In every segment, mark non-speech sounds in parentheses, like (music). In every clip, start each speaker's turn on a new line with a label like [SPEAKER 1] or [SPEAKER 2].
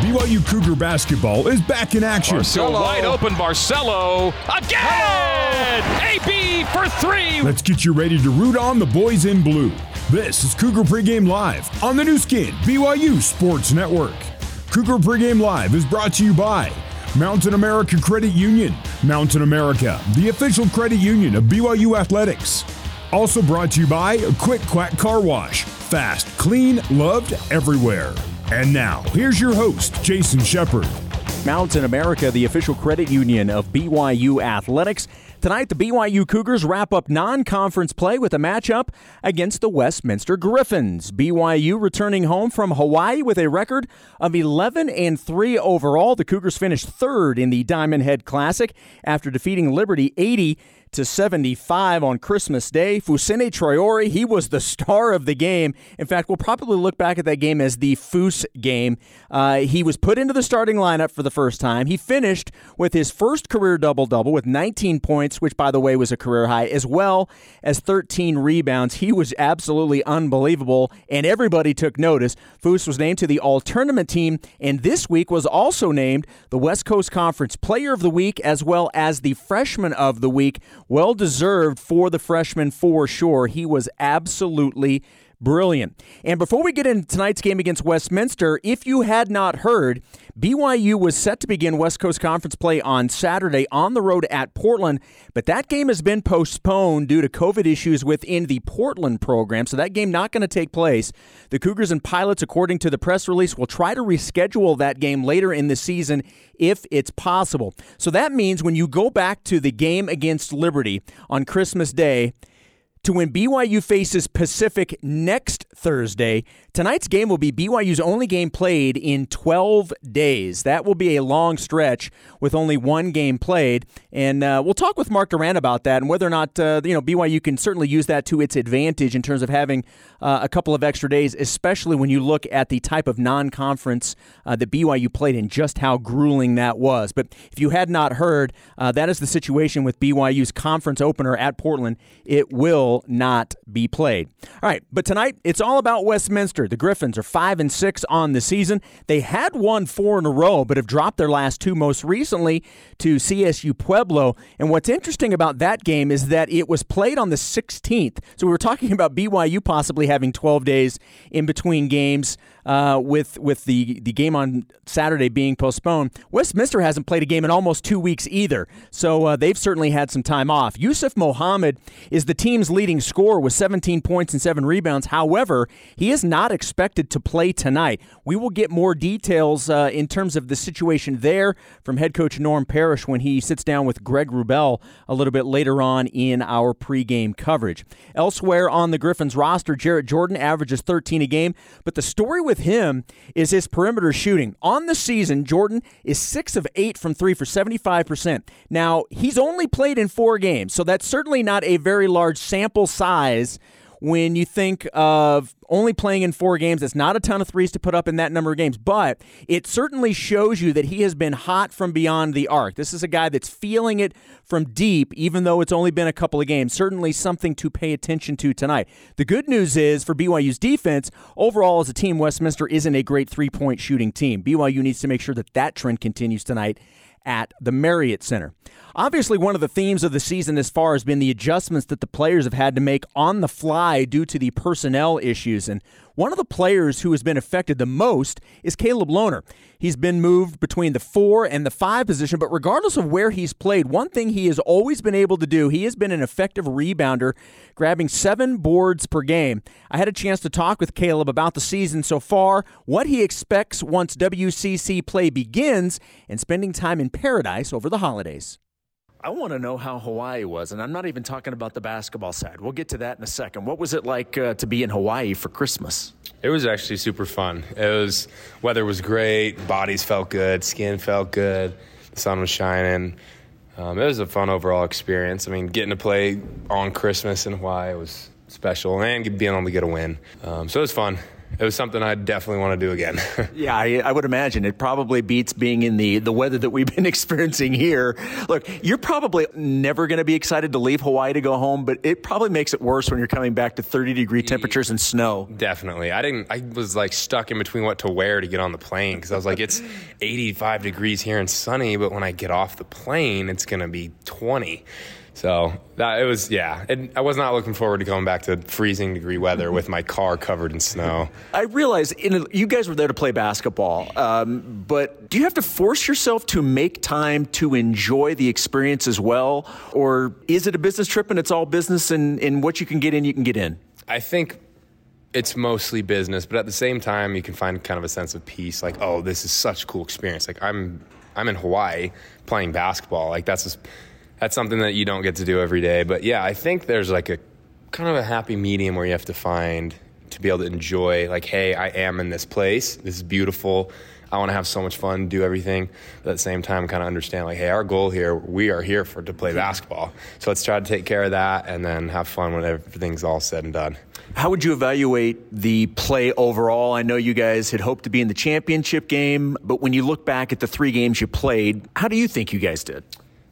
[SPEAKER 1] BYU Cougar basketball is back in action.
[SPEAKER 2] So wide open. Barcello again. AB for three.
[SPEAKER 1] Let's get you ready to root on the boys in blue. This is Cougar Pregame Live on the Nu Skin BYU Sports Network. Cougar Pregame Live is brought to you by Mountain America Credit Union. Mountain America, the official credit union of BYU Athletics. Also brought to you by Quick Quack Car Wash. Fast, clean, loved everywhere. And now, here's your host, Jason Shepard.
[SPEAKER 3] Mountain America, the official credit union of BYU Athletics. Tonight, the BYU Cougars wrap up non conference play with a matchup against the Westminster Griffins. BYU returning home from Hawaii with a record of 11 and 3 overall. The Cougars finished third in the Diamond Head Classic after defeating Liberty 80 to 75 on Christmas Day. Fousseyni Traore, he was the star of the game. In fact, we'll probably look back at that game as the Foose game. Uh, he was put into the starting lineup for the first time. He finished with his first career double double with 19 points, which, by the way, was a career high, as well as 13 rebounds. He was absolutely unbelievable, and everybody took notice. Foose was named to the All Tournament team, and this week was also named the West Coast Conference Player of the Week as well as the Freshman of the Week well deserved for the freshman for sure. He was absolutely brilliant. And before we get into tonight's game against Westminster, if you had not heard, BYU was set to begin West Coast Conference play on Saturday on the road at Portland, but that game has been postponed due to COVID issues within the Portland program, so that game not going to take place. The Cougars and Pilots, according to the press release, will try to reschedule that game later in the season if it's possible. So that means when you go back to the game against Liberty on Christmas Day, to when BYU faces Pacific next Thursday. Tonight's game will be BYU's only game played in 12 days. That will be a long stretch with only one game played, and uh, we'll talk with Mark Durrant about that and whether or not uh, you know BYU can certainly use that to its advantage in terms of having uh, a couple of extra days, especially when you look at the type of non-conference uh, that BYU played and just how grueling that was. But if you had not heard, uh, that is the situation with BYU's conference opener at Portland. It will not be played. All right, but tonight it's all about Westminster. The Griffins are five and six on the season. They had won four in a row, but have dropped their last two most recently to CSU Pueblo. And what's interesting about that game is that it was played on the 16th. So we were talking (laughs) about BYU possibly having 12 days in between games uh, with with the the game on Saturday being postponed. Westminster hasn't played a game in almost two weeks either, so uh, they've certainly had some time off. Yusuf Mohammed is the team's leading scorer with 17 points and seven rebounds. However, he is not expected to play tonight. We will get more details uh, in terms of the situation there from head coach Norm Parrish when he sits down with Greg Wrubell a little bit later on in our pregame coverage. Elsewhere on the Griffins roster, Jarrett Jordan averages 13 a game, but the story with him is his perimeter shooting. On the season, Jordan is 6 of 8 from 3 for 75%. Now, he's only played in 4 games, so that's certainly not a very large sample size when you think of only playing in four games. It's not a ton of threes to put up in that number of games, but it certainly shows you that he has been hot from beyond the arc. This is a guy that's feeling it from deep, even though it's only been a couple of games. Certainly something to pay attention to tonight. The good news is for BYU's defense, overall as a team, Westminster isn't a great three point shooting team. BYU needs to make sure that that trend continues tonight at the Marriott Center. Obviously, one of the themes of the season this far has been the adjustments that the players have had to make on the fly due to the personnel issues. And one of the players who has been affected the most is Caleb Lohner. He's been moved between the four and the five position, but regardless of where he's played, one thing he has always been able to do, he has been an effective rebounder, grabbing seven boards per game. I had a chance to talk with Caleb about the season so far, what he expects once WCC play begins, and spending time in paradise over the holidays.
[SPEAKER 4] I want to know how Hawaii was, and I'm not even talking about the basketball side. We'll get to that in a second. What was it like uh, to be in Hawaii for Christmas?
[SPEAKER 5] It was actually super fun. It was weather was great, bodies felt good, skin felt good, the sun was shining. Um, it was a fun overall experience. I mean, getting to play on Christmas in Hawaii was special, and being able to get a win. Um, so it was fun. It was something I definitely want to do again. (laughs)
[SPEAKER 3] yeah, I, I, would imagine it probably beats being in the the weather that we've been (laughs) experiencing here. Look, you're probably never going to be excited to leave Hawaii to go home, but it probably makes it worse when you're coming back to 30 degree temperatures and snow.
[SPEAKER 5] Definitely, I didn't. I was like stuck in between what to wear to get on the plane because I was like, it's 85 degrees here and sunny, but when I get off the plane, it's going to be 20. So that it was, yeah. It, I was not looking forward to going back to freezing degree weather with my car covered in snow.
[SPEAKER 3] I realize a, you guys were there to play basketball, um, but do you have to force yourself to make time to enjoy the experience as well, or is it a business trip and it's all business and, and what you can get in, you can get in?
[SPEAKER 5] I think it's mostly business, but at the same time, you can find kind of a sense of peace. Like, oh, this is such a cool experience. Like, I'm I'm in Hawaii playing basketball. Like, that's just that's something that you don't get to do every day. But yeah, I think there's like a kind of a happy medium where you have to find to be able to enjoy, like, hey, I am in this place. This is beautiful. I want to have so much fun, do everything. But at the same time, kind of understand, like, hey, our goal here, we are here for to play basketball. So let's try to take care of that and then have fun when everything's all said and done.
[SPEAKER 3] How would you evaluate the play overall? I know you guys had hoped to be in the championship game, but when you look back at the three games you played, how do you think you guys did?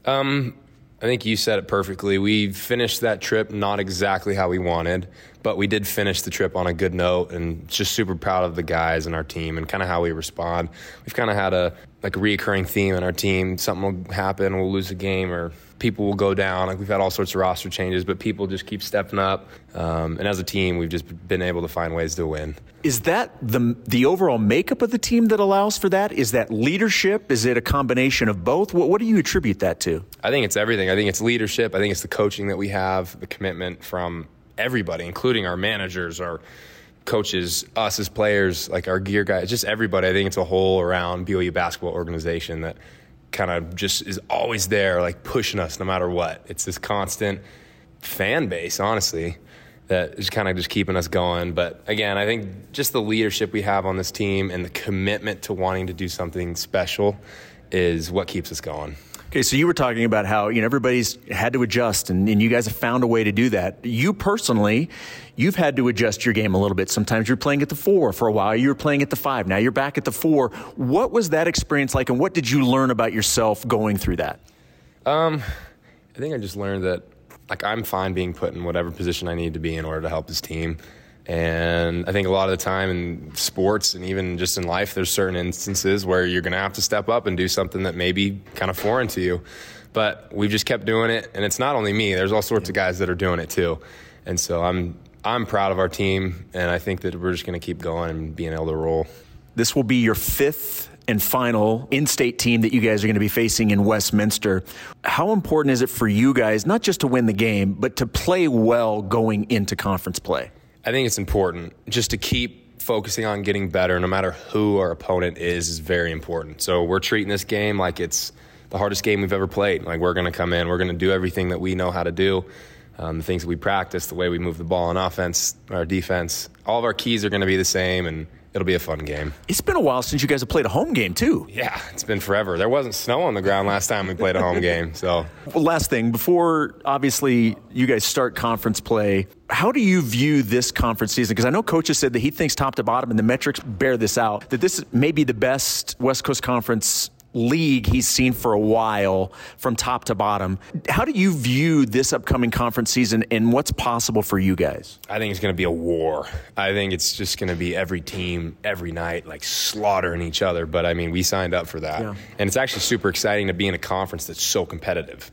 [SPEAKER 5] Um, I think you said it perfectly. We finished that trip not exactly how we wanted, but we did finish the trip on a good note and just super proud of the guys and our team and kind of how we respond. We've kind of had a like a reoccurring theme in our team. Something will happen, we'll lose a game or people will go down. Like we've had all sorts of roster changes, but people just keep stepping up. Um, and as a team, we've just been able to find ways to win.
[SPEAKER 3] Is that the the overall makeup of the team that allows for that? Is that leadership? Is it a combination of both? What, what do you attribute that to?
[SPEAKER 5] I think it's everything. I think it's leadership. I think it's the coaching that we have, the commitment from everybody, including our managers, our coaches, us as players, like our gear guys, just everybody. I think it's a whole around BYU basketball organization that kind of just is always there, like pushing us no matter what. It's this constant fan base, honestly, that is kind of just keeping us going. But again, I think just the leadership we have on this team and the commitment to wanting to do something special is what keeps us going.
[SPEAKER 3] Okay, so you were talking about how you know everybody's had to adjust, and, and, you guys have found a way to do that. You personally, you've had to adjust your game a little bit. Sometimes you're playing at the four for a while. You were playing at the five. Now you're back at the four. What was that experience like, and what did you learn about yourself going through that?
[SPEAKER 5] Um, I think I just learned that like I'm fine being put in whatever position I need to be in order to help this team. And I think a lot of the time in sports and even just in life, there's certain instances where you're going to have to step up and do something that may be kind of foreign to you. But we've just kept doing it. And it's not only me, there's all sorts of guys that are doing it too. And so I'm, I'm proud of our team. And I think that we're just going to keep going and being able to roll.
[SPEAKER 3] This will be your fifth and final in state team that you guys are going to be facing in Westminster. How important is it for you guys, not just to win the game, but to play well going into conference play?
[SPEAKER 5] I think it's important just to keep focusing on getting better, no matter who our opponent is, is very important. So we're treating this game like it's the hardest game we've ever played. Like we're going to come in, we're going to do everything that we know how to do. Um, the things that we practice, the way we move the ball on offense, our defense, all of our keys are going to be the same, and it'll be a fun game.
[SPEAKER 3] It's been a while since you guys have played a home game, too.
[SPEAKER 5] Yeah, it's been forever. There wasn't snow on the ground last time we played a home game. So, (laughs)
[SPEAKER 3] well, last thing before obviously you guys start conference play, how do you view this conference season? Because I know coaches said that he thinks top to bottom, and the metrics bear this out, that this may be the best West Coast Conference league he's seen for a while from top to bottom. How do you view this upcoming conference season and what's possible for you guys?
[SPEAKER 5] I think it's going to be a war. I think it's just going to be every team every night like slaughtering each other. But I mean, we signed up for that. Yeah. And it's actually super exciting to be in a conference that's so competitive.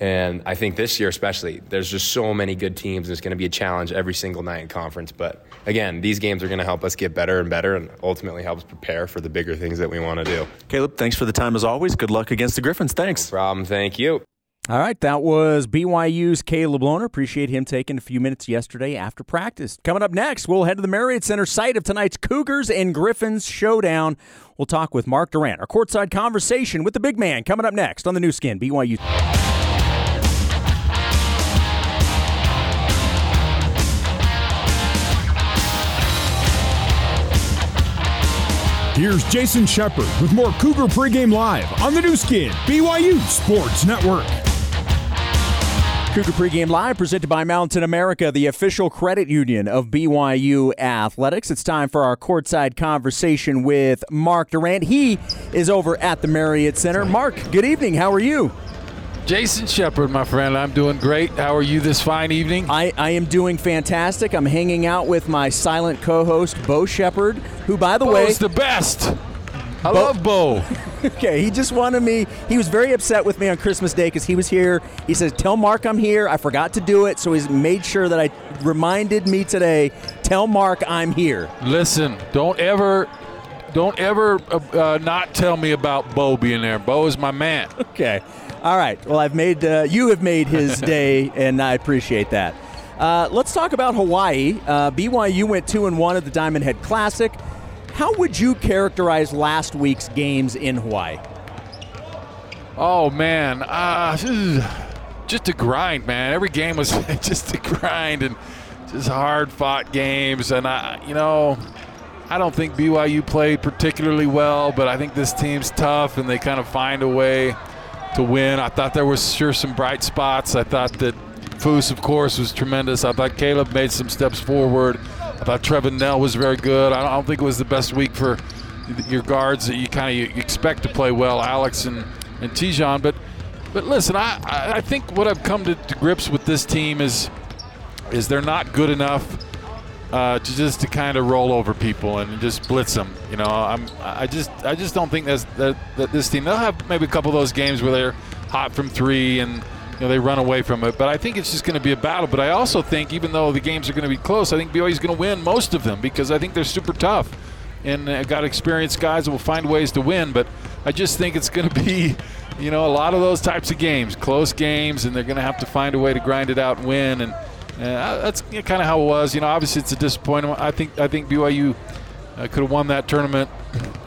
[SPEAKER 5] And I think this year, especially, there's just so many good teams. And it's going to be a challenge every single night in conference. But again, these games are going to help us get better and better and ultimately help us prepare for the bigger things that we want to do.
[SPEAKER 3] Caleb, thanks for the time as always. Good luck against the Griffins. Thanks.
[SPEAKER 5] No problem. Thank you.
[SPEAKER 3] All right, that was BYU's Caleb Lohner. Appreciate him taking a few minutes yesterday after practice. Coming up next, we'll head to the Marriott Center site of tonight's Cougars and Griffins showdown. We'll talk with Mark Durrant. Our courtside conversation with the big man coming up next on the Nu Skin, BYU.
[SPEAKER 1] Here's Jason Shepard with more Cougar pregame live on the Nu Skin, BYU Sports Network.
[SPEAKER 3] Cougar Pregame Live, presented by Mountain America, the official credit union of BYU Athletics. It's time for our courtside conversation with Mark Durrant. He is over at the Marriott Center. Mark, good evening. How are you?
[SPEAKER 6] Jason Shepard, my friend, I'm doing great. How are you this fine evening?
[SPEAKER 3] I, I am doing fantastic. I'm hanging out with my silent co host, Bo Shepard, who, by the
[SPEAKER 6] Bo's
[SPEAKER 3] way, is
[SPEAKER 6] the best. I
[SPEAKER 3] Bo-
[SPEAKER 6] love Bo. (laughs)
[SPEAKER 3] Okay, he just wanted me. He was very upset with me on Christmas Day because he was here. He says, "Tell Mark I'm here." I forgot to do it, so he's made sure that I reminded me today. Tell Mark I'm here.
[SPEAKER 6] Listen, don't ever, don't ever uh, uh, not tell me about Bo being there. Bo is my man. (laughs)
[SPEAKER 3] Okay, all right. Well, I've made uh, you have made his (laughs) day, and I appreciate that. Uh, let's talk about Hawaii. Uh, BYU went two and one at the Diamond Head Classic. How would you characterize last week's games in Hawaii?
[SPEAKER 6] Oh man, uh, just a grind, man. Every game was (laughs) just a grind and just hard fought games. And I, you know, I don't think BYU played particularly well, but I think this team's tough and they kind of find a way to win. I thought there was sure some bright spots. I thought that Foose, of course, was tremendous. I thought Caleb made some steps forward. I thought Trevin Knell was very good. I don't think it was the best week for your guards that you kind of expect to play well, Alex and and Te'Jon. But but listen, I, I think what I've come to, to grips with this team is is they're not good enough uh, to just to kind of roll over people and just blitz them. You know, I'm I just I just don't think that's that, that this team they'll have maybe a couple of those games where they're hot from three and you know they run away from it. But I think it's just going to be a battle. But I also think even though the games are going to be close, I think BYU is going to win most of them because I think they're super tough and uh, got experienced guys that will find ways to win. But I just think it's going (laughs) to be, you know, a lot of those types of games, close games, and they're going to have to find a way to grind it out and win. And uh, that's kind of how it was. You know, obviously it's a disappointment. I think I think BYU uh, could have won that tournament,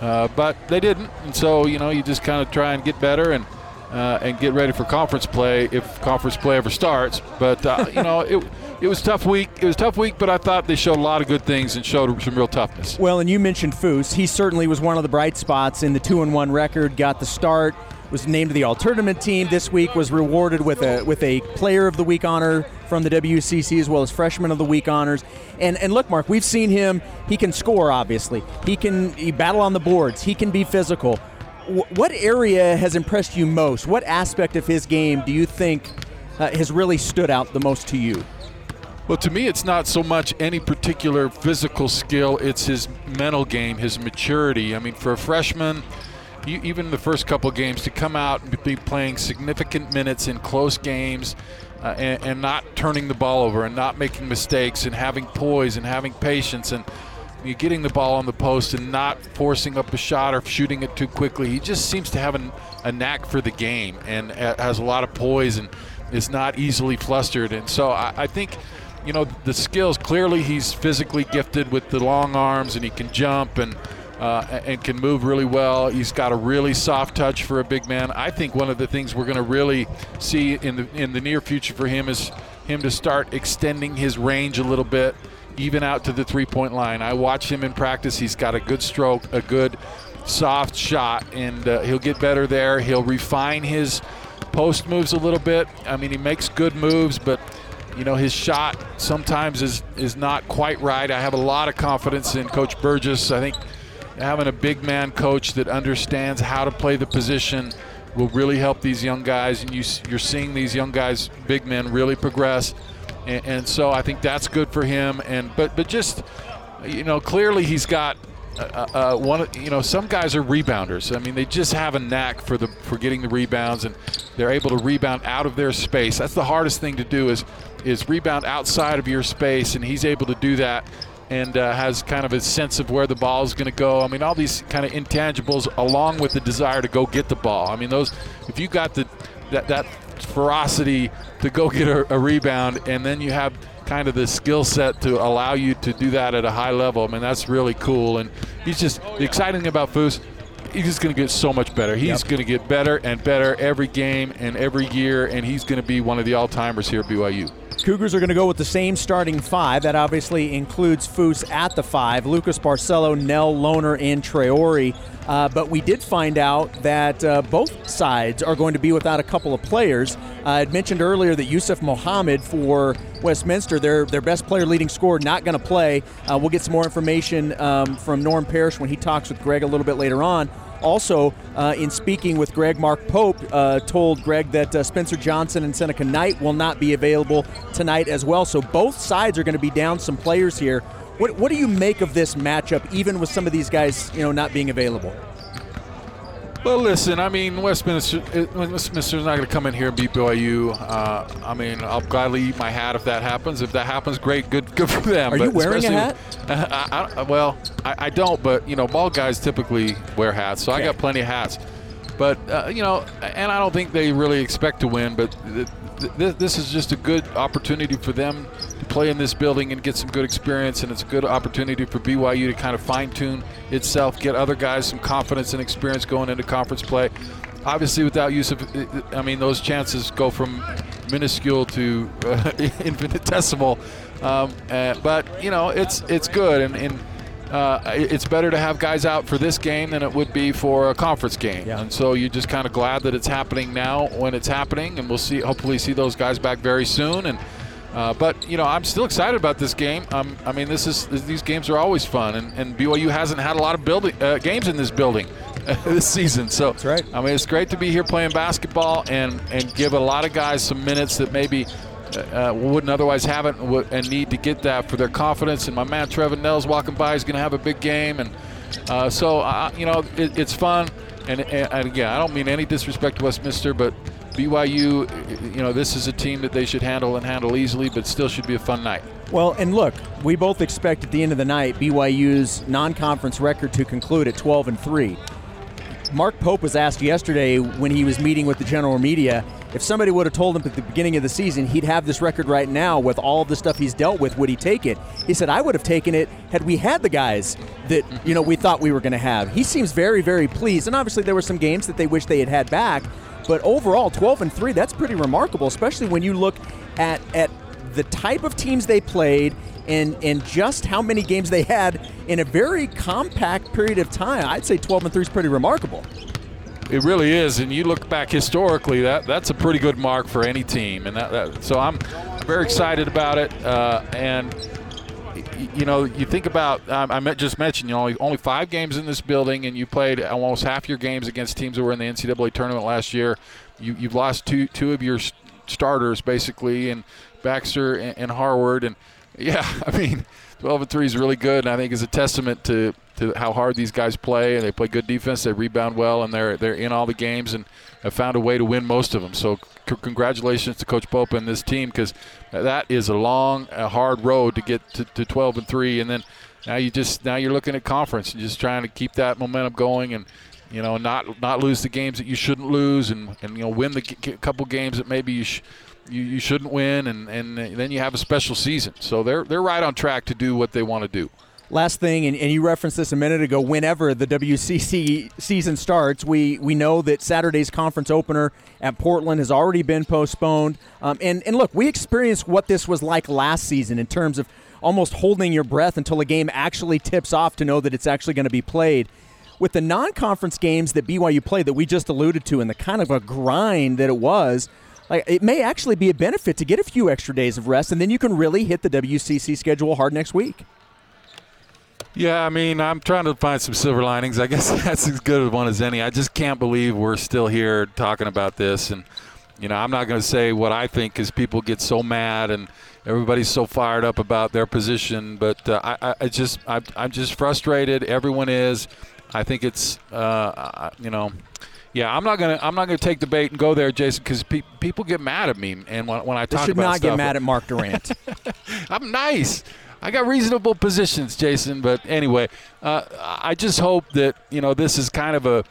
[SPEAKER 6] uh, but they didn't. And so you know, you just kind of try and get better and. Uh, and get ready for conference play if conference play ever starts. But uh, you know, it, it was tough week. It was tough week, but I thought they showed a lot of good things and showed some real toughness.
[SPEAKER 3] Well, and you mentioned Foose. He certainly was one of the bright spots in the two and one record. Got the start. Was named to the All Tournament team this week. Was rewarded with a with a Player of the Week honor from the WCC as well as Freshman of the Week honors. And and look, Mark, we've seen him. He can score. Obviously, he can he battle on the boards. He can be physical. W- what area has impressed you most? What aspect of his game do you think uh, has really stood out the most to you?
[SPEAKER 6] Well, to me, it's not so much any particular physical skill, it's his mental game, his maturity. I mean, for a freshman, even the first couple games, to come out and be playing significant minutes in close games uh, and, and not turning the ball over and not making mistakes and having poise and having patience and you getting the ball on the post and not forcing up a shot or shooting it too quickly. He just seems to have an, a knack for the game and has a lot of poise and is not easily flustered. And so I, I think – you know, the skills. Clearly, he's physically gifted with the long arms, and he can jump and uh, and can move really well. He's got a really soft touch for a big man. I think one of the things we're going to really see in the in the near future for him is him to start extending his range a little bit, even out to the three-point line. I watch him in practice. He's got a good stroke, a good soft shot, and uh, he'll get better there. He'll refine his post moves a little bit. I mean, he makes good moves, but you know his shot sometimes is is not quite right. I have a lot of confidence in Coach Burgess. I think having a big man coach that understands how to play the position will really help these young guys. And you, you're seeing these young guys, big men, really progress. And, and so I think that's good for him. And but but just you know clearly he's got uh, uh, one, you know, some guys are rebounders. I mean, they just have a knack for the for getting the rebounds, and they're able to rebound out of their space. That's the hardest thing to do is is rebound outside of your space, and he's able to do that, and uh, has kind of a sense of where the ball is going to go. I mean, all these kind of intangibles, along with the desire to go get the ball. I mean, those if you got the that that ferocity to go get a, a rebound, and then you have kind of the skill set to allow you to do that at a high level. I mean, that's really cool. And he's just the exciting thing about Foose. He's just going to get so much better. He's yep. going to get better and better every game and every year, and he's going to be one of the all timers here at BYU.
[SPEAKER 3] Cougars are going to go with the same starting five. That obviously includes Foose at the five, Lucas Barcello, Knell Lohner, and Traore. Uh, but we did find out that uh, both sides are going to be without a couple of players. Uh, I had mentioned earlier that Yusuf Mohammed for Westminster, their their best player, leading scorer, not going to play. Uh, we'll get some more information um, from Norm Parrish when he talks with Greg a little bit later on. Also, uh, in speaking with Greg, Mark Pope uh, told Greg that uh, Spencer Johnson and Seneca Knight will not be available tonight as well. So both sides are going to be down some players here. What, what do you make of this matchup, even with some of these guys, you know, not being available?
[SPEAKER 6] Well, listen, I mean, Westminster, Westminster's not going to come in here and beat BYU. Uh, I mean, I'll gladly eat my hat if that happens. If that happens, great, good, good for them.
[SPEAKER 3] Are
[SPEAKER 6] but
[SPEAKER 3] you wearing a hat? (laughs)
[SPEAKER 6] I, I, well, I, I, don't, but you know, ball guys typically wear hats, so okay. I got plenty of hats. But uh, you know, and I don't think they really expect to win, but this is just a good opportunity for them play in this building and get some good experience, and it's a good opportunity for BYU to kind of fine tune itself, get other guys some confidence and experience going into conference play. Obviously, without Yusuf, I mean, those chances go from minuscule to uh, (laughs) infinitesimal. Um, uh, but you know, it's it's good, and, and uh, it's better to have guys out for this game than it would be for a conference game. Yeah. And so you're just kind of glad that it's happening now when it's happening, and we'll see hopefully see those guys back very soon. And uh, but you know I'm still excited about this game. Um, I mean this is these games are always fun, and, and BYU hasn't had a lot of building uh, games in this building (laughs) this season. So
[SPEAKER 3] that's right.
[SPEAKER 6] I mean it's great to be here playing basketball and and give a lot of guys some minutes that maybe uh, wouldn't otherwise have it and need to get that for their confidence. And my man Trevin Knell's walking by. He's going to have a big game, and uh, so uh, you know it, it's fun. And, and, again, I don't mean any disrespect to Westminster, but BYU, you know, this is a team that they should handle and handle easily, but still should be a fun night.
[SPEAKER 3] Well, and look, we both expect at the end of the night BYU's non-conference record to conclude at 12 and 3. Mark Pope was asked yesterday when he was meeting with the general media if somebody would have told him at the beginning of the season he'd have this record right now with all the stuff he's dealt with, would he take it? He said, I would have taken it had we had the guys that, you know, we thought we were going to have. He seems very, very pleased. And obviously there were some games that they wish they had had back. But overall, 12 and 3, that's pretty remarkable, especially when you look at, at the type of teams they played and and just how many games they had in a very compact period of time. I'd say 12 and 3 is pretty remarkable.
[SPEAKER 6] It really is, and you look back historically, that that's a pretty good mark for any team, and that, that so I'm very excited about it. Uh, and you know, you think about um, I just mentioned you know only five games in this building, and you played almost half your games against teams that were in the NCAA tournament last year. You you've lost two two of your starters basically, and Baxter and, and Harward, and yeah, (laughs) I mean, 12 and three is really good, and I think is a testament to to how hard these guys play, and they play good defense. They rebound well, and they're they're in all the games and have found a way to win most of them. So c- congratulations to Coach Pope and this team because that is a long, a hard road to get to, to 12 and three, and then now you just now you're looking at conference and just trying to keep that momentum going and you know not not lose the games that you shouldn't lose and and you know win the g- couple games that maybe you. Sh- you, you shouldn't win, and, and then you have a special season. So they're they're right on track to do what they want to do.
[SPEAKER 3] Last thing, and, and, you referenced this a minute ago. Whenever the WCC season starts, we we know that Saturday's conference opener at Portland has already been postponed. Um, and and look, we experienced what this was like last season in terms of almost holding your breath until a game actually tips off to know that it's actually going to be played. With the non-conference games that BYU played that we just alluded to, and the kind of a grind that it was, like it may actually be a benefit to get a few extra days of rest, and then you can really hit the WCC schedule hard next week.
[SPEAKER 6] Yeah, I mean, I'm trying to find some silver linings. I guess (laughs) that's as good a one as any. I just can't believe we're still here talking about this. And, you know, I'm not going to say what I think because people get so mad and everybody's so fired up about their position. But uh, I, I just, I, I'm just frustrated. Everyone is. I think it's, uh, you know, yeah, I'm not gonna I'm not gonna take the bait and go there, Jason, because pe- people get mad at me, and when, when I talk about stuff.
[SPEAKER 3] they should
[SPEAKER 6] about
[SPEAKER 3] not
[SPEAKER 6] stuff,
[SPEAKER 3] get mad at Mark Durrant. (laughs)
[SPEAKER 6] I'm nice. I got reasonable positions, Jason. But anyway, uh, I just hope that you know this is kind of a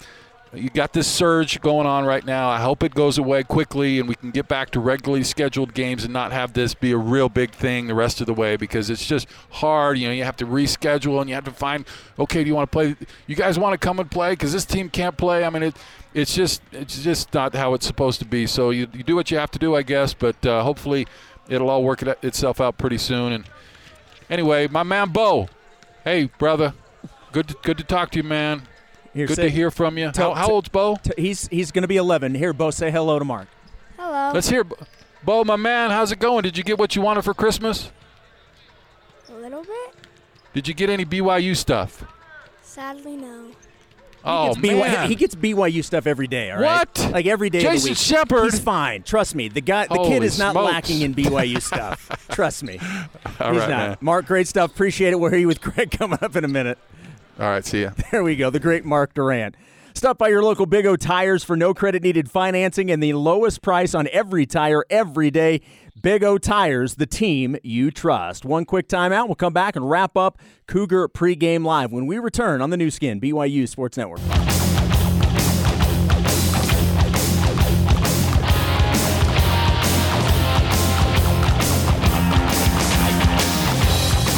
[SPEAKER 6] you got this surge going on right now. I hope it goes away quickly and we can get back to regularly scheduled games and not have this be a real big thing the rest of the way because it's just hard. You know, you have to reschedule and you have to find, okay, do you want to play? You guys want to come and play because this team can't play. I mean, it, it's just it's just not how it's supposed to be. So you, you do what you have to do, I guess. But uh, hopefully it'll all work it, itself out pretty soon. And anyway, my man Bo, hey brother, good to, good to talk to you, man.
[SPEAKER 3] Here,
[SPEAKER 6] good
[SPEAKER 3] say-
[SPEAKER 6] to hear from you.
[SPEAKER 3] Tell-
[SPEAKER 6] how, how old's Bo?
[SPEAKER 3] T- he's he's going to be 11. Here, Bo, say hello to Mark.
[SPEAKER 7] Hello.
[SPEAKER 6] Let's hear, Bo, my man. How's it going? Did you get what you wanted for Christmas?
[SPEAKER 7] A little bit?
[SPEAKER 6] Did you get any BYU stuff?
[SPEAKER 7] Sadly, no.
[SPEAKER 6] Oh
[SPEAKER 3] Gets BY
[SPEAKER 6] man,
[SPEAKER 3] he gets BYU stuff every day. All right,
[SPEAKER 6] What?
[SPEAKER 3] Like every day of the
[SPEAKER 6] Jason
[SPEAKER 3] week.
[SPEAKER 6] Shepard?
[SPEAKER 3] He's fine. Trust me. The guy, the kid is not
[SPEAKER 6] smokes.
[SPEAKER 3] lacking in BYU stuff. (laughs) Trust me.
[SPEAKER 6] All
[SPEAKER 3] He's
[SPEAKER 6] right,
[SPEAKER 3] not.
[SPEAKER 6] man.
[SPEAKER 3] Mark, great stuff. Appreciate it. We'll hear you with Greg (laughs) coming up in a minute.
[SPEAKER 6] All right, see ya. (laughs)
[SPEAKER 3] There we go. The great Mark Durrant. Stop by your local Big O Tires for no credit needed financing and the lowest price on every tire every day. Big O Tires, the team you trust. One quick timeout. We'll come back and wrap up Cougar pregame live when we return on the Nu Skin, BYU Sports Network.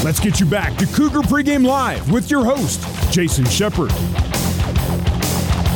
[SPEAKER 1] Let's get you back to Cougar Pregame Live with your host, Jason Shepard.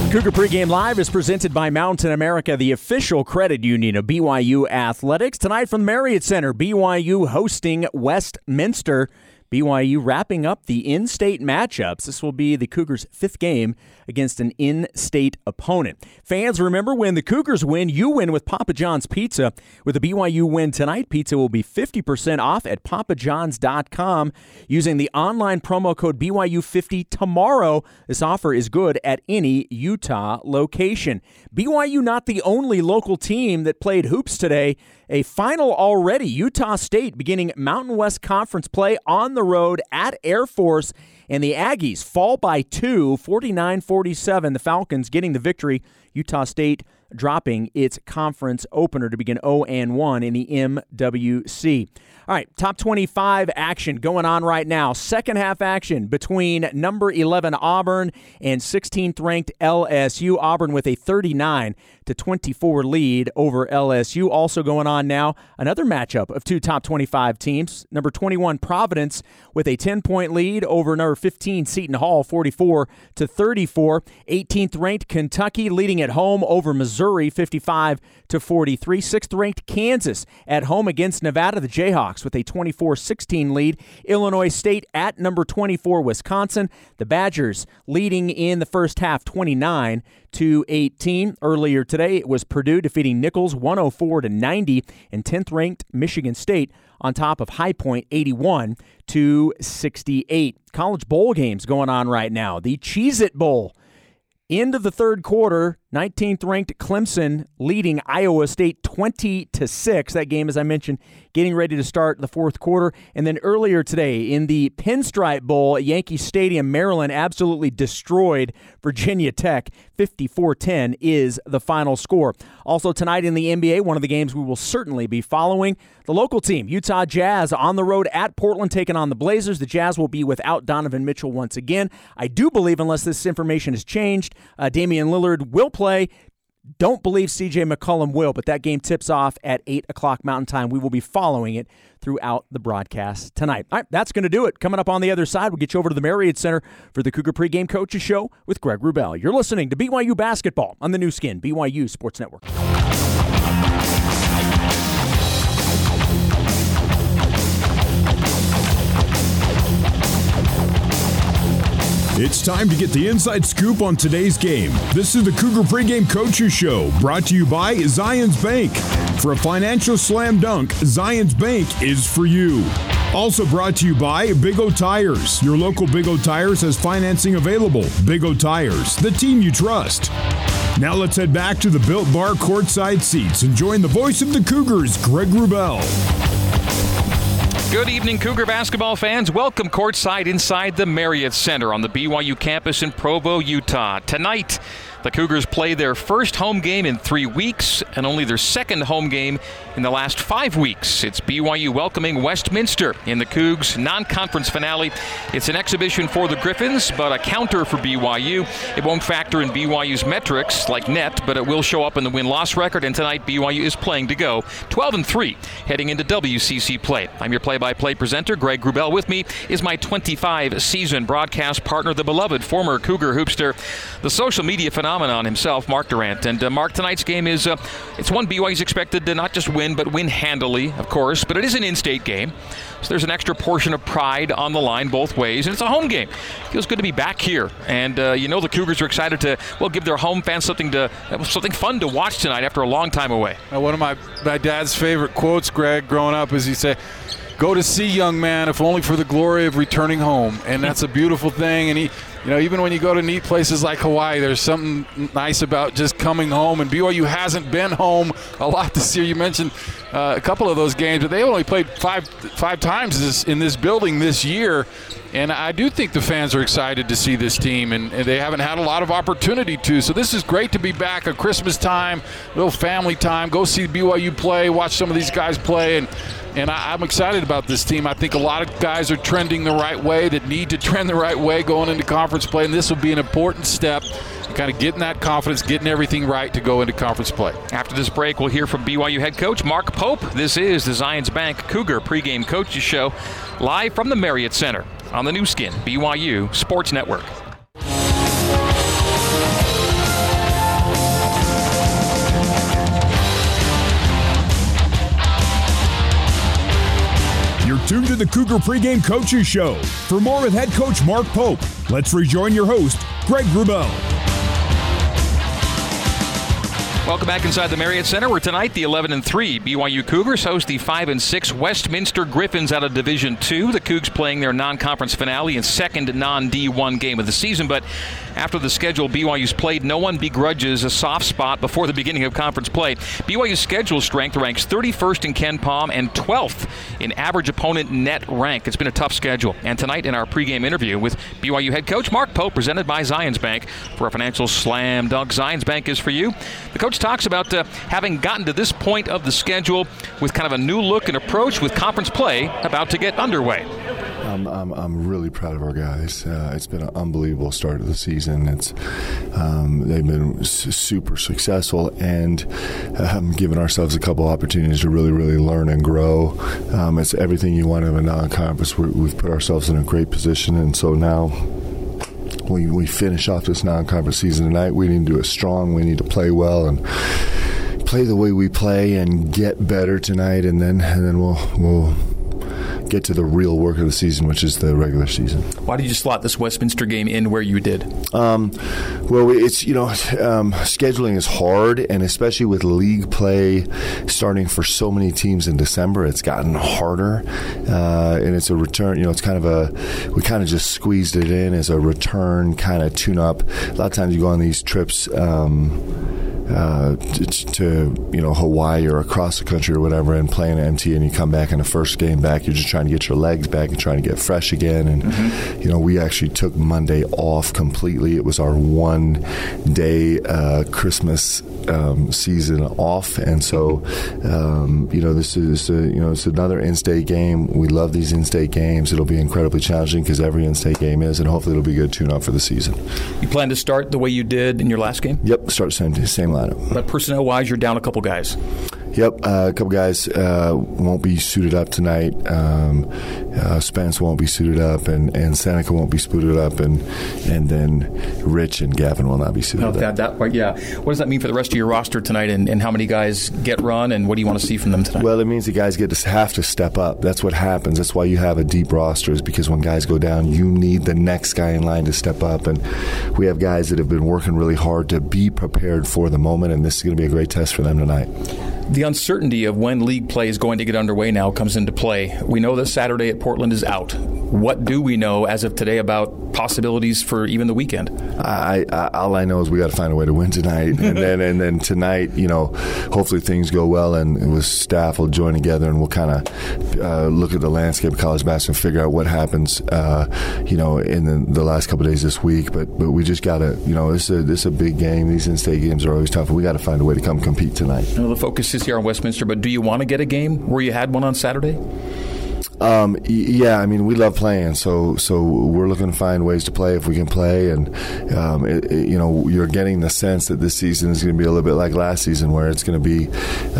[SPEAKER 3] Cougar Pregame Live is presented by Mountain America, the official credit union of BYU Athletics. Tonight from the Marriott Center, BYU hosting Westminster. BYU wrapping up the in state matchups. This will be the Cougars' fifth game against an in state opponent. Fans, remember when the Cougars win, you win with Papa John's Pizza. With the BYU win tonight, pizza will be 50% off at papajohns.com using the online promo code BYU50 tomorrow. This offer is good at any Utah location. BYU not the only local team that played hoops today. A final already. Utah State beginning Mountain West Conference play on the road at Air Force. And the Aggies fall by two, 49 47. The Falcons getting the victory. Utah State dropping its conference opener to begin 0 and 1 in the MWC. All right, top 25 action going on right now. Second half action between number 11 Auburn and 16th ranked LSU. Auburn with a 39 to 24 lead over LSU. Also going on now, another matchup of two top 25 teams. Number 21 Providence with a 10 point lead over number 15 Seton Hall, 44 to 34. 18th ranked Kentucky leading at home over Missouri, 55 to 43. Sixth ranked Kansas at home against Nevada, the Jayhawks with a 24 16 lead. Illinois State at number 24, Wisconsin. The Badgers leading in the first half 29 to 18. Earlier today, it was Purdue defeating Nicholls 104 to 90, and 10th ranked Michigan State on top of High Point 81 to 68. College bowl games going on right now. The Cheez It Bowl. End of the third quarter, 19th ranked Clemson leading Iowa State 20 to 6. That game as I mentioned getting ready to start the fourth quarter and then earlier today in the Pinstripe Bowl at Yankee Stadium Maryland absolutely destroyed Virginia Tech 54-10 is the final score. Also tonight in the NBA, one of the games we will certainly be following, the local team Utah Jazz on the road at Portland taking on the Blazers. The Jazz will be without Donovan Mitchell once again. I do believe unless this information has changed, uh, Damian Lillard will play. Don't believe CJ McCollum will, but that game tips off at 8 o'clock Mountain Time. We will be following it throughout the broadcast tonight. All right, that's going to do it. Coming up on the other side, we'll get you over to the Marriott Center for the Cougar Pregame Coaches Show with Greg Wrubell. You're listening to BYU Basketball on the Nu Skin, BYU Sports Network.
[SPEAKER 1] It's time to get the inside scoop on today's game. This is the Cougar Pregame Coaches Show, brought to you by Zions Bank. For a financial slam dunk, Zions Bank is for you. Also brought to you by Big O Tires. Your local Big O Tires has financing available. Big O Tires, the team you trust. Now let's head back to the Built Bar courtside seats and join the voice of the Cougars, Greg Wrubell.
[SPEAKER 2] Good evening, Cougar basketball fans. Welcome courtside inside the Marriott Center on the BYU campus in Provo, Utah. Tonight, the Cougars play their first home game in three weeks and only their second home game in the last five weeks. It's BYU welcoming Westminster in the Cougs non conference finale. It's an exhibition for the Griffins, but a counter for BYU. It won't factor in BYU's metrics like net, but it will show up in the win loss record. And tonight, BYU is playing to go 12 and 3 heading into WCC play. I'm your play by play presenter, Greg Wrubell. With me is my 25 season broadcast partner, the beloved former Cougar hoopster, the social media phenomenon phenomenon himself, Mark Durrant. And uh, Mark, tonight's game is uh, it's one BYU's expected to not just win, but win handily, of course. But it is an in-state game, so there's an extra portion of pride on the line both ways, and it's a home game. Feels good to be back here, and uh, you know the Cougars are excited to well give their home fans something to something fun to watch tonight after a long time away.
[SPEAKER 6] one of my my dad's favorite quotes, Greg, growing up, is he say go to sea, young man, if only for the glory of returning home. And that's a beautiful thing. And he, you know, even when you go to neat places like Hawaii, there's something nice about just coming home. And BYU hasn't been home a lot this year. You mentioned uh, a couple of those games, but they only played five five times this, in this building this year. And I do think the fans are excited to see this team, and, and, they haven't had a lot of opportunity to. So this is great to be back at Christmas time, little family time. Go see BYU play, watch some of these guys play, and and I, am excited about this team. I think a lot of guys are trending the right way that need to trend the right way going into conference play, and this will be an important step kind of getting that confidence, getting everything right to go into conference play.
[SPEAKER 2] After this break, we'll hear from BYU head coach Mark Pope. This is the Zions Bank Cougar pregame coaches show live from the Marriott Center on the Nu Skin, BYU Sports Network.
[SPEAKER 1] Tuned to the Cougar Pregame Coaches Show. For more with head coach Mark Pope, let's rejoin your host, Greg Wrubell.
[SPEAKER 2] Welcome back inside the Marriott Center, where tonight the 11 and 3 BYU Cougars host the 5 and 6 Westminster Griffins out of Division 2. The Cougs playing their non-conference finale and second non-D1 game of the season, but after the schedule BYU's played, no one begrudges a soft spot before the beginning of conference play. BYU's schedule strength ranks 31st in KenPom and 12th in average opponent net rank. It's been a tough schedule. And tonight in our pregame interview with BYU head coach Mark Pope, presented by Zions Bank for a financial slam dunk. Zions Bank is for you. The coach talks about uh, having gotten to this point of the schedule with kind of a new look and approach with conference play about to get underway.
[SPEAKER 8] I'm, I'm, I'm really proud of our guys. Uh, it's been an unbelievable start of the season. It's um, they've been super successful and um, given ourselves a couple opportunities to really, really learn and grow. Um, it's everything you want in a non-conference. we have put ourselves in a great position, and so now we, we finish off this non-conference season tonight. We need to do it strong. We need to play well and play the way we play and get better tonight, and then and then we'll we'll get to the real work of the season, which is the regular season.
[SPEAKER 2] Why did you slot this Westminster game in where you did?
[SPEAKER 8] Um, well, it's you know um, scheduling is hard, and especially with league play starting for so many teams in December, it's gotten harder. Uh, and it's a return. You know, it's kind of a we kind of just squeezed it in as a return kind of tune up. A lot of times you go on these trips. Um, uh, to, to, you know Hawaii or across the country or whatever and playing MT and you come back in the first game back you're just trying to get your legs back and trying to get fresh again. And mm-hmm. you know we actually took Monday off completely. It was our one day uh, Christmas um, season off. And so um, you know this is a, you know it's another in-state game. We love these in-state games. It'll be incredibly challenging because every in-state game is and hopefully it'll be a good tune-up for the season.
[SPEAKER 2] You plan to start the way you did in your last game?
[SPEAKER 8] Yep start same same
[SPEAKER 2] But personnel wise, you're down a couple guys.
[SPEAKER 8] Yep, uh, a couple guys uh, won't be suited up tonight. Um, uh, Spence won't be suited up, and, and Seneca won't be suited up, and and then Rich and Gavin will not be suited
[SPEAKER 2] oh,
[SPEAKER 8] that,
[SPEAKER 2] up. That, yeah. What does that mean for the rest of your roster tonight, and, and how many guys get run, and what do you want to see from them tonight?
[SPEAKER 8] Well, it means the guys get to have to step up. That's what happens. That's why you have a deep roster, is because when guys go down, you need the next guy in line to step up, and we have guys that have been working really hard to be prepared for the moment, and this is going to be a great test for them tonight
[SPEAKER 2] the uncertainty of when league play is going to get underway now comes into play. We know that Saturday at Portland is out. What do we know as of today about possibilities for even the weekend?
[SPEAKER 8] I, I all I know is we got to find a way to win tonight, and then and then tonight, you know, hopefully things go well, and, with staff will join together, and we'll kind of uh, look at the landscape of college basketball and figure out what happens, uh, you know, in the, the last couple days this week. But but we just got to, you know, this is a, this is a big game. These in-state games are always tough, and we got to find a way to come compete tonight.
[SPEAKER 2] Well, the focus is here on Westminster, but do you want to get a game where you had one on Saturday?
[SPEAKER 8] Um, yeah, I mean, we love playing, so so we're looking to find ways to play if we can play, and um, it, it, you know, you're getting the sense that this season is going to be a little bit like last season, where it's going to be,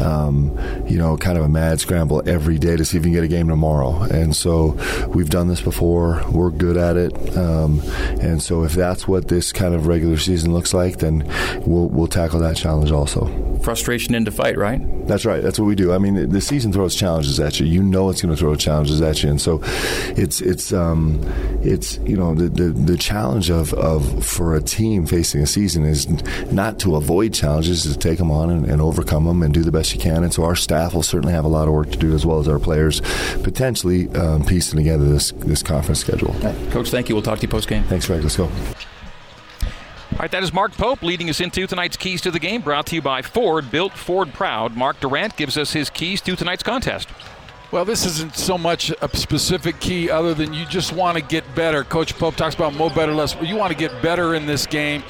[SPEAKER 8] um, you know, kind of a mad scramble every day to see if you can get a game tomorrow. And so we've done this before. We're good at it, um, and so if that's what this kind of regular season looks like, then we'll we'll tackle that challenge also.
[SPEAKER 2] Frustration into fight, right?
[SPEAKER 8] That's right. That's what we do. I mean, the season throws challenges at you. You know it's going to throw challenges at you, and so it's it's um, it's you know the, the, the challenge of, of for a team facing a season is not to avoid challenges, is to take them on and, and overcome them and do the best you can. And so our staff will certainly have a lot of work to do as well as our players, potentially um, piecing together this this conference schedule.
[SPEAKER 2] Coach, thank you. We'll talk to you post game.
[SPEAKER 8] Thanks, Greg. Let's go.
[SPEAKER 2] All right, that is Mark Pope leading us into tonight's keys to the game, brought to you by Ford, built Ford proud. Mark Durrant gives us his keys to tonight's contest.
[SPEAKER 6] Well, this isn't so much a specific key other than you just want to get better. Coach Pope talks about more better, less. You want to get better in this game.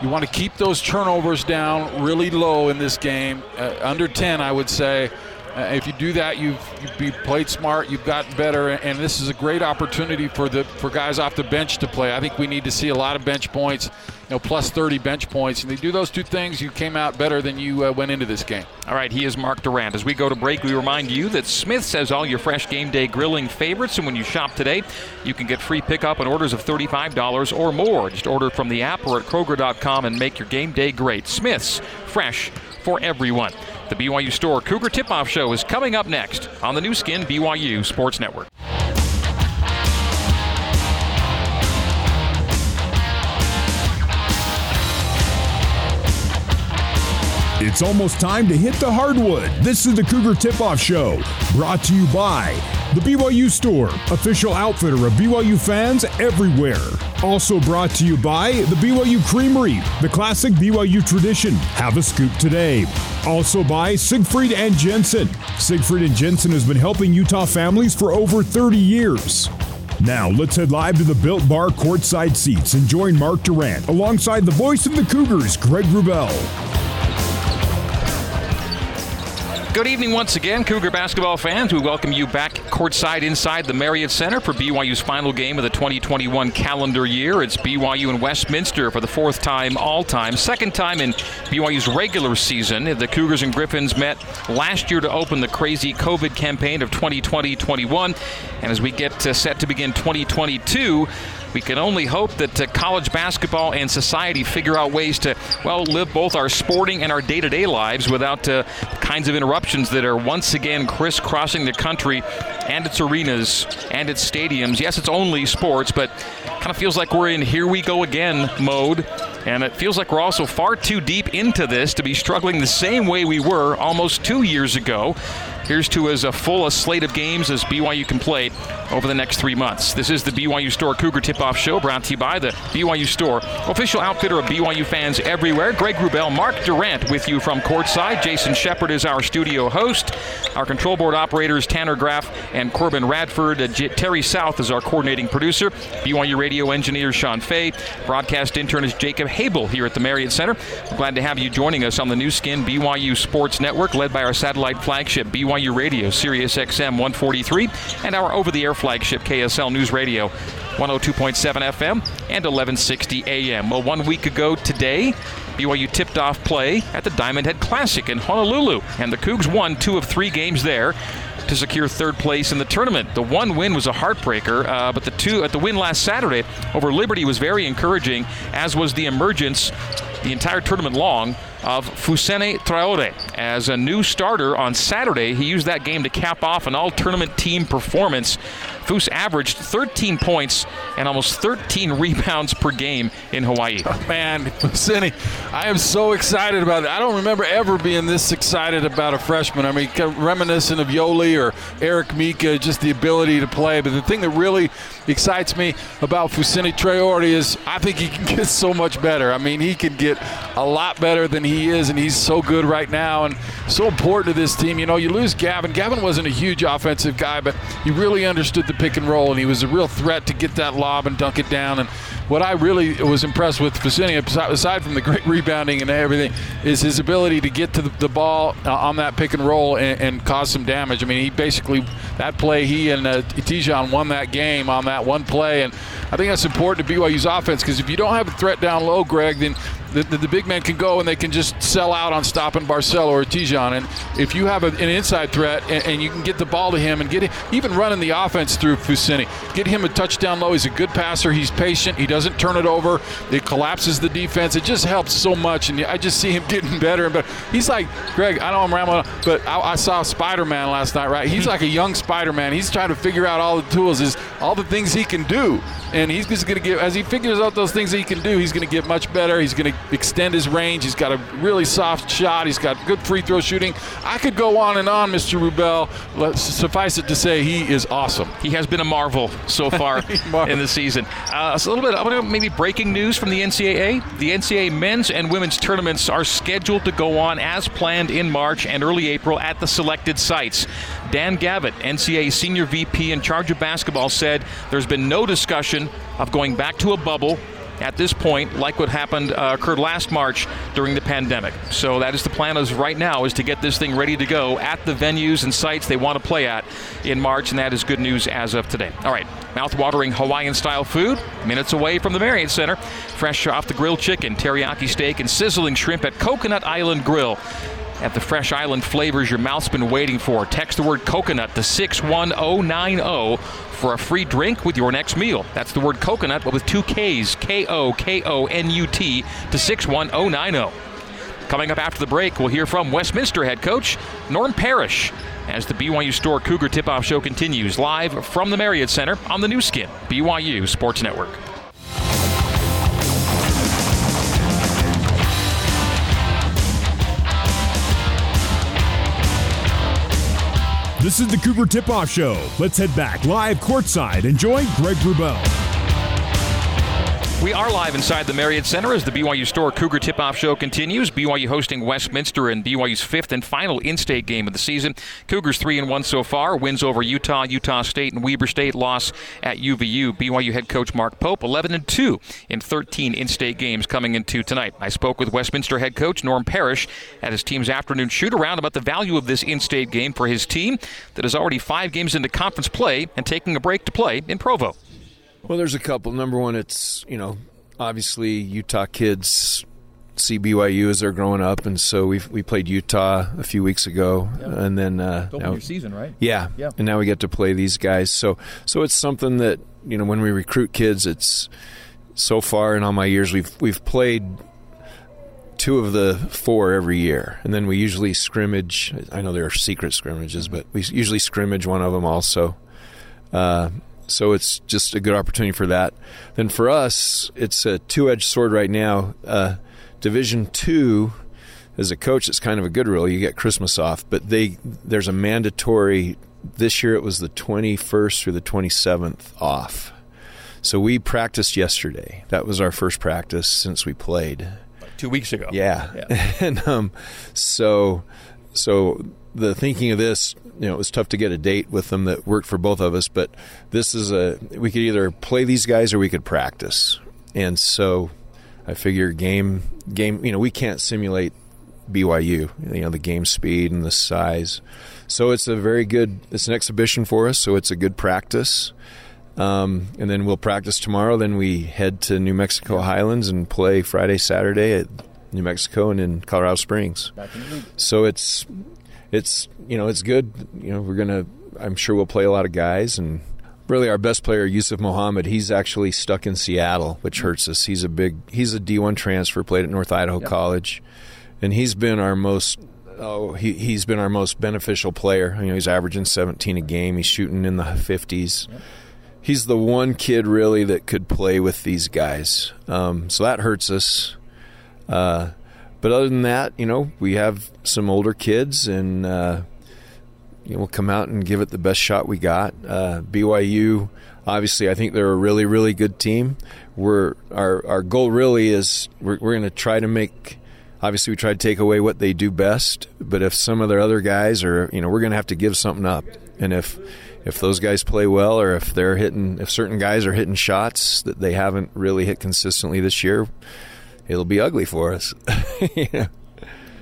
[SPEAKER 6] You want to keep those turnovers down really low in this game, uh, under 10, I would say. Uh, if you do that, you've, you've played smart, you've gotten better, and this is a great opportunity for the for guys off the bench to play. I think we need to see a lot of bench points, you know, plus 30 bench points. And they do those two things, you came out better than you uh, went into this game.
[SPEAKER 2] All right, he is Mark Durrant. As we go to break, we remind you that Smith says all your fresh game day grilling favorites, and when you shop today, you can get free pickup on orders of $35 or more. Just order from the app or at Kroger.com and make your game day great. Smith's fresh for everyone. The BYU Store Cougar Tip Off Show is coming up next on the Nu Skin BYU Sports Network.
[SPEAKER 1] It's almost time to hit the hardwood. This is the Cougar Tip Off Show, brought to you by the BYU Store, official outfitter of BYU fans everywhere. Also brought to you by the BYU Creamery, the classic BYU tradition. Have a scoop today. Also by Siegfried and Jensen. Siegfried and Jensen has been helping Utah families for over 30 years. Now, let's head live to the Built Bar courtside seats and join Mark Durrant alongside the voice of the Cougars, Greg Wrubell.
[SPEAKER 2] Good evening once again, Cougar basketball fans. We welcome you back courtside inside the Marriott Center for BYU's final game of the 2021 calendar year. It's BYU and Westminster for the fourth time all time, second time in BYU's regular season. The Cougars and Griffins met last year to open the crazy COVID campaign of 2020 21. And as we get uh, set to begin 2022, we can only hope that uh, college basketball and society figure out ways to, well, live both our sporting and our day to day lives without uh, kinds of interruptions that are once again crisscrossing the country and its arenas and its stadiums. Yes, it's only sports, but kind of feels like we're in here we go again mode. And it feels like we're also far too deep into this to be struggling the same way we were almost two years ago. Here's to as full a slate of games as BYU can play over the next three months. This is the BYU Store Cougar Tip Off Show brought to you by the BYU Store, official outfitter of BYU fans everywhere. Greg Wrubell, Mark Durrant with you from courtside. Jason Shepard is our studio host. Our control board operators Tanner Graff and Corbin Radford. Uh, Terry South is our coordinating producer. BYU radio engineer Sean Fay. Broadcast intern is Jacob Habel here at the Marriott Center. We're glad to have you joining us on the Nu Skin BYU Sports Network, led by our satellite flagship BYU Radio, Sirius XM 143, and our over the air flagship KSL News Radio 102.7 FM and 1160 AM. Well, one week ago today, BYU tipped off play at the Diamond Head Classic in Honolulu, and the Cougs won two of three games there to secure third place in the tournament. The one win was a heartbreaker, uh, but the two at the win last Saturday over Liberty was very encouraging, as was the emergence the entire tournament long of Fousseyni Traore as a new starter on Saturday. He used that game to cap off an all-tournament team performance. Foose averaged 13 points and almost 13 (laughs) rebounds per game in Hawaii. (laughs)
[SPEAKER 6] Man, Fousseyni, I am so excited about it. I don't remember ever being this excited about a freshman. I mean, reminiscent of Yoeli or Eric Mika, just the ability to play. But the thing that really excites me about Fousseyni Traore is I think he can get so much better. I mean, he can get a lot better than he is, and he's so good right now and so important to this team. You know, you lose Gavin. Gavin wasn't a huge offensive guy, but he really understood the pick and roll, and he was a real threat to get that lob and dunk it down. And what I really was impressed with Fousseyni, aside from the great (laughs) rebounding and everything, is his ability to get to the, the ball uh, on that pick and roll and, and, cause some damage. I mean, he basically that play he and uh, Te'Jon won that game on that one play, and I think that's important to BYU's offense because if you don't have a threat down low, Greg, then the, the, the, big men can go and they can just sell out on stopping Barcello or Te'Jon. And if you have a, an inside threat and, and, you can get the ball to him and get him, even running the offense through Fousseyni, get him a touchdown low. He's a good passer. He's patient. He doesn't turn it over. It collapses the defense. It just helps so much. And I just see him (laughs) getting better and better. He's like, Greg, I know I'm rambling, but I, I saw Spider Man last night, right? He's like a young Spider Man. He's trying to figure out all the tools, is all the things he can do. And he's just going to get, as he figures out those things he can do, he's going to get much better. He's going to extend his range. He's got a really soft shot. He's got good free throw shooting. I could go on and on, Mr. Wrubell. Let's suffice it to say, he is awesome.
[SPEAKER 2] He has been a marvel so far (laughs) in the season. Uh, so a little bit, To maybe breaking news from the NCAA. The NCAA men's and women's tournaments are scheduled to go on as planned in March and early April at the selected sites. Dan Gavitt, NCAA senior VP in charge of basketball, said there's been no discussion of going back to a bubble at this point, like what happened uh, occurred last March during the pandemic. So that is the plan as right now is to get this thing ready to go at the venues and sites they want to play at in March, and that is good news as of today. All right, mouth-watering Hawaiian-style food, minutes away from the Marriott Center. Fresh off the grilled chicken, teriyaki steak, and sizzling shrimp at Coconut Island Grill at the fresh island flavors your mouth's been waiting for. Text the word coconut to 61090 for a free drink with your next meal. That's the word coconut, but with two K's, K O K O N U T, to 61090. Coming up after the break, we'll hear from Westminster head coach Norm Parrish as the BYU Store Cougar Tip Off Show continues live from the Marriott Center on the Nu Skin, BYU Sports Network.
[SPEAKER 1] This is the Cougar Tip Off Show. Let's head back live courtside and join Greg Wrubell.
[SPEAKER 2] We are live inside the Marriott Center as the BYU Store Cougar Tip Off Show continues. BYU hosting Westminster in BYU's fifth and final in state game of the season. Cougars 3 and 1 so far. Wins over Utah, Utah State, and Weber State. Loss at UVU. BYU head coach Mark Pope 11 and 2 in 13 in state games coming into tonight. I spoke with Westminster head coach Norm Parrish at his team's afternoon shoot around about the value of this in state game for his team that is already five games into conference play and taking a break to play in Provo.
[SPEAKER 9] Well, there's a couple. Number one, it's you know obviously Utah kids see BYU as they're growing up, and so we we played Utah a few weeks ago,
[SPEAKER 2] yep.
[SPEAKER 9] and then
[SPEAKER 2] uh, now, your season, right?
[SPEAKER 9] Yeah, yeah, and now we get to play these guys. So so it's something that you know when we recruit kids, it's so far in all my years we've we've played two of the four every year, and then we usually scrimmage. I know there are secret scrimmages, but we usually scrimmage one of them also. Uh, so it's just a good opportunity for that. Then for us, it's a two-edged sword right now. Uh, Division two, as a coach, it's kind of a good rule. You get Christmas off, but they there's a mandatory. This year it was the 21st through the 27th off. So we practiced yesterday. That was our first practice since we played.
[SPEAKER 2] Two weeks ago.
[SPEAKER 9] Yeah, yeah. (laughs) and um, so so the thinking of this, you know, it was tough to get a date with them that worked for both of us. But this is a we could either play these guys or we could practice, and so I figure game game. You know, we can't simulate BYU. You know, the game speed and the size. So it's a very good. It's an exhibition for us. So it's a good practice. Um, and then we'll practice tomorrow. Then we head to New Mexico Highlands and play Friday, Saturday at New Mexico and in Colorado Springs. So it's it's you know it's good. You know we're gonna. I'm sure we'll play a lot of guys and really our best player Yusuf Mohammed. He's actually stuck in Seattle, which hurts us. He's a big. He's a D1 transfer. Played at North Idaho yep. College, and he's been our most. Oh, he he's been our most beneficial player. You know, he's averaging 17 a game. He's shooting in the 50s. Yep. He's the one kid really that could play with these guys. Um, so that hurts us. Uh, but other than that, you know, we have some older kids, and uh, you know, we'll come out and give it the best shot we got. Uh, BYU, obviously, I think they're a really, really good team. We're our our goal really is we're, we're going to try to make. Obviously, we try to take away what they do best, but if some of their other guys are, you know, we're going to have to give something up, and if if those guys play well, or if they're hitting, if certain guys are hitting shots that they haven't really hit consistently this year, it'll be ugly for us. (laughs)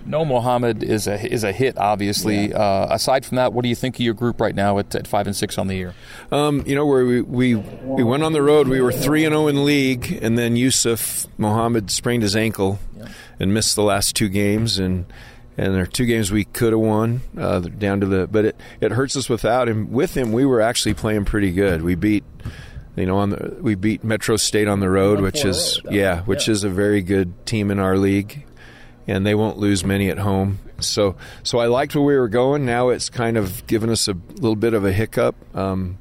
[SPEAKER 2] No Mohammed is a is a hit, obviously. Yeah. Uh, aside from that, what do you think of your group right now at, at five and six on the year?
[SPEAKER 9] Um, you know, where we, we we went on the road, we were three and zero oh in league, and then Yusuf Mohammed sprained his ankle yeah. and missed the last two games, and and there are two games we could have won uh, down to the, but it it hurts us without him. With him, we were actually playing pretty good. We beat you know, on the we beat Metro State on the road, which is yeah, which yeah. is a very good team in our league and they won't lose many at home. So, so I liked where we were going. Now it's kind of given us a little bit of a hiccup, um,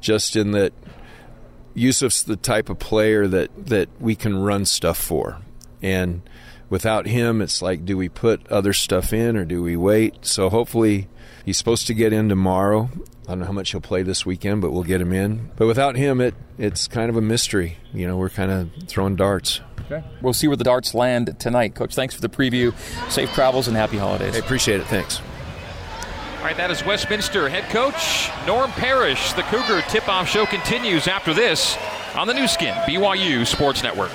[SPEAKER 9] just in that Yusuf's the type of player that that we can run stuff for, and without him, it's like, do we put other stuff in or do we wait? So hopefully, he's supposed to get in tomorrow. I don't know how much he'll play this weekend, but we'll get him in. But without him, it it's kind of a mystery. You know, we're kind of throwing darts.
[SPEAKER 2] Okay. We'll see where the darts land tonight. Coach, thanks for the preview. Safe travels and happy holidays.
[SPEAKER 9] I appreciate it. Thanks.
[SPEAKER 2] All right, that is Westminster head coach Norm Parrish. The Cougar tip off show continues after this on the Nu Skin, BYU Sports Network.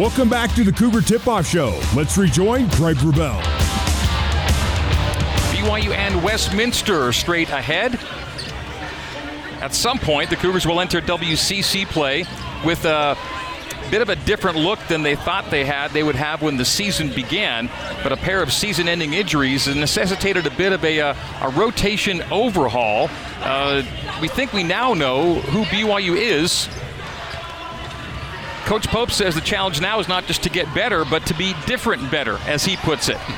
[SPEAKER 1] Welcome back to the Cougar Tip Off Show. Let's rejoin Greg Wrubell.
[SPEAKER 2] BYU and Westminster straight ahead. At some point, the Cougars will enter WCC play with a bit of a different look than they thought they had they would have when the season began. But a pair of season-ending injuries necessitated a bit of a, a, a rotation overhaul. Uh, we think we now know who BYU is. Coach Pope says the challenge now is not just to get better, but to be different better, as he puts it. (laughs)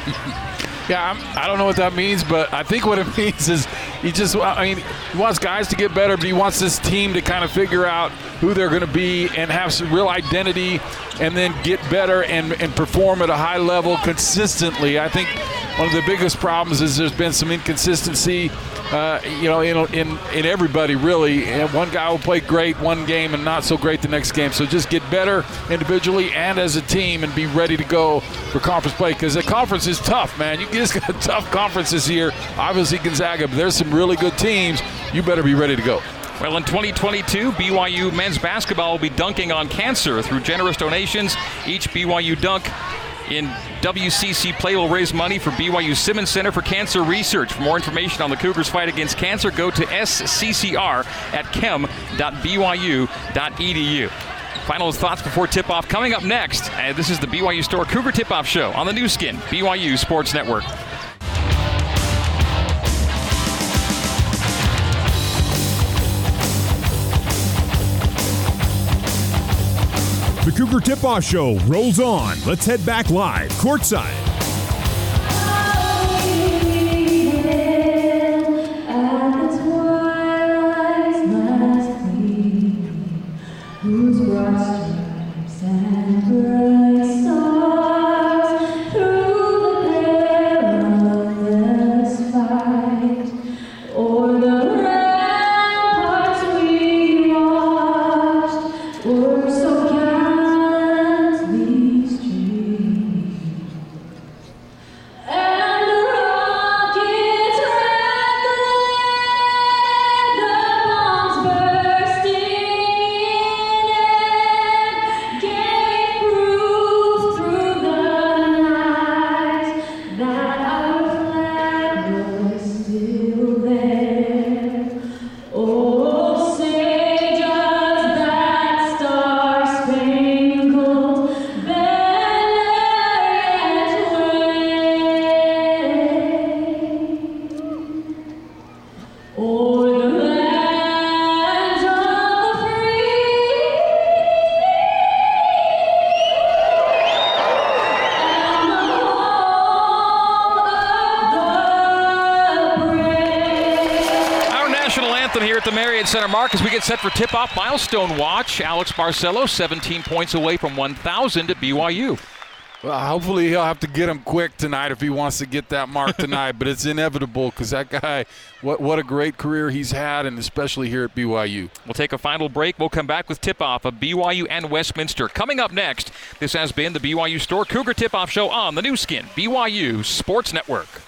[SPEAKER 6] Yeah, I'm, I do not know what that means, but I think what it (laughs) means is he just, I mean, he wants guys to get better, but he wants this team to kind of figure out who they're going to be and have some real identity and then get better and, and perform at a high level consistently. I think one of the biggest problems is there's been some inconsistency uh, you know, in, in, in everybody really. And one guy will play great one game and not so great the next game. So just get better individually and as a team and be ready to go for conference play because the conference is tough, man. You just (laughs) got a tough conference this year. Obviously Gonzaga, but there's some really good teams. You better be ready to go.
[SPEAKER 2] Well, in 2022, BYU men's basketball will be dunking on cancer through generous donations. Each BYU dunk in WCC play will raise money for BYU Simmons Center for Cancer Research. For more information on the Cougars' fight against cancer, go to sccr at chem.byu.edu. Final thoughts before tip off coming up next. Uh, this is the BYU Store Cougar Tip Off Show on the Nu Skin, BYU Sports Network.
[SPEAKER 1] The Cougar Tip Off Show rolls on. Let's head back live, courtside.
[SPEAKER 2] Center Mark as we get set for tip-off milestone watch. Alex Barcello, 17 points away from 1,000 at BYU.
[SPEAKER 6] Well, hopefully he'll have to get him quick tonight if he wants to get that mark tonight. but it's inevitable because that guy, what what a great career he's had, and especially here at BYU.
[SPEAKER 2] We'll take a final break. We'll come back with tip-off of BYU and Westminster coming up next. This has been the BYU Store Cougar Tip-Off Show on the Nu Skin BYU Sports Network.